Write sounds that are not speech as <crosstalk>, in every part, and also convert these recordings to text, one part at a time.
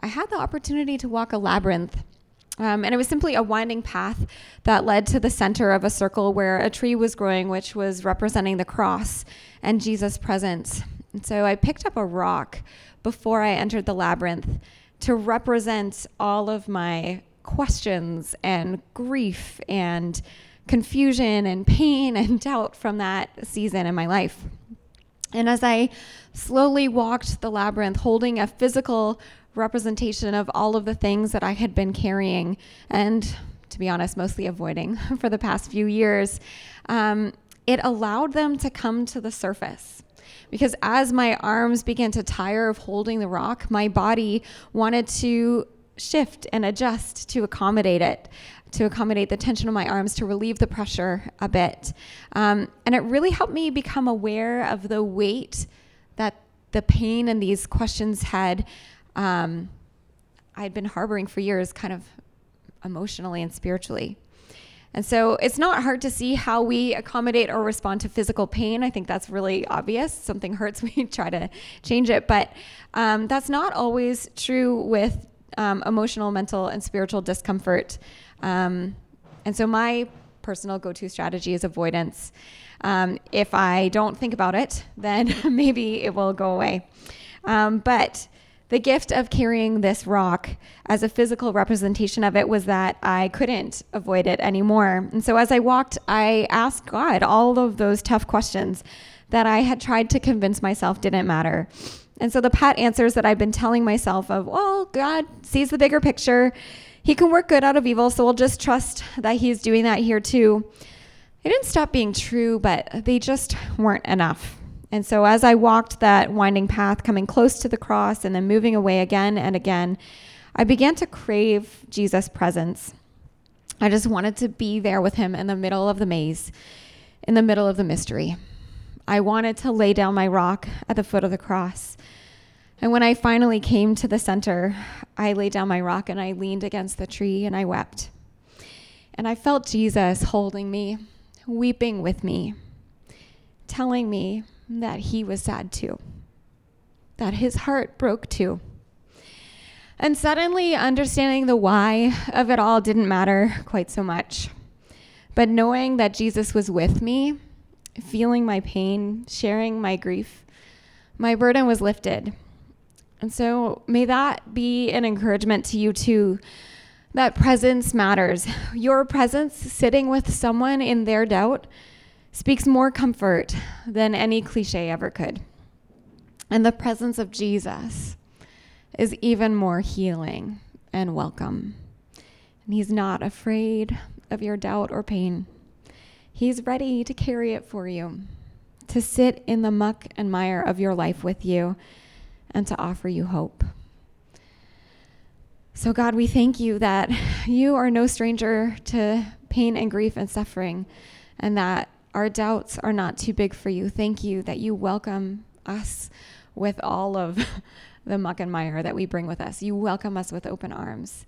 I had the opportunity to walk a labyrinth. Um, and it was simply a winding path that led to the center of a circle where a tree was growing, which was representing the cross and Jesus' presence. And so I picked up a rock before I entered the labyrinth to represent all of my questions and grief and confusion and pain and <laughs> doubt from that season in my life. And as I slowly walked the labyrinth, holding a physical representation of all of the things that I had been carrying and, to be honest, mostly avoiding <laughs> for the past few years, um, it allowed them to come to the surface. Because as my arms began to tire of holding the rock, my body wanted to shift and adjust to accommodate it, to accommodate the tension of my arms, to relieve the pressure a bit. Um, and it really helped me become aware of the weight that the pain and these questions had um, I'd been harboring for years, kind of emotionally and spiritually. And so it's not hard to see how we accommodate or respond to physical pain. I think that's really obvious. Something hurts, <laughs> we try to change it. But um, that's not always true with um, emotional, mental, and spiritual discomfort. Um, and so my personal go to strategy is avoidance. Um, if I don't think about it, <laughs> then <laughs> maybe it will go away. Um, but the gift of carrying this rock as a physical representation of it was that I couldn't avoid it anymore. And so as I walked, I asked God all of those tough questions that I had tried to convince myself didn't matter. And so the pat answers that I've been telling myself of, well, God sees the bigger picture. He can work good out of evil, so we'll just trust that he's doing that here too. They didn't stop being true, but they just weren't enough. And so as I walked that winding path, coming close to the cross and then moving away again and again, I began to crave Jesus' presence. I just wanted to be there with him in the middle of the maze, in the middle of the mystery. I wanted to lay down my rock at the foot of the cross. And when I finally came to the center, I laid down my rock and I leaned against the tree and I wept. And I felt Jesus holding me, weeping with me, telling me that he was sad too, that his heart broke too. And suddenly, understanding the why of it all didn't matter quite so much. But knowing that Jesus was with me, feeling my pain, sharing my grief, my burden was lifted. And so, may that be an encouragement to you too that presence matters. Your presence sitting with someone in their doubt speaks more comfort than any cliche ever could. And the presence of Jesus is even more healing and welcome. And He's not afraid of your doubt or pain. He's ready to carry it for you, to sit in the muck and mire of your life with you, and to offer you hope. So, God, we thank you that you are no stranger to pain and grief and suffering, and that our doubts are not too big for you. Thank you that you welcome us with all of <laughs> the muck and mire that we bring with us. You welcome us with open arms.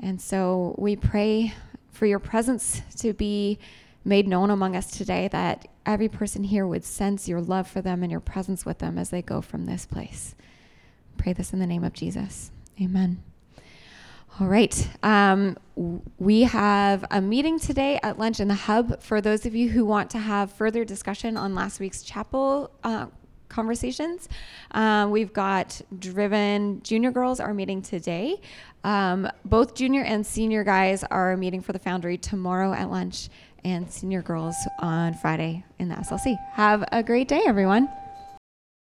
And so we pray for your presence to be made known among us today, that every person here would sense your love for them and your presence with them as they go from this place. Pray this in the name of Jesus. Amen. All right. Um, we have a meeting today at lunch in the hub for those of you who want to have further discussion on last week's chapel uh, conversations. Um, we've got Driven Junior Girls are meeting today. Um, both junior and senior guys are meeting for the Foundry tomorrow at lunch, and senior girls on Friday in the SLC. Have a great day, everyone.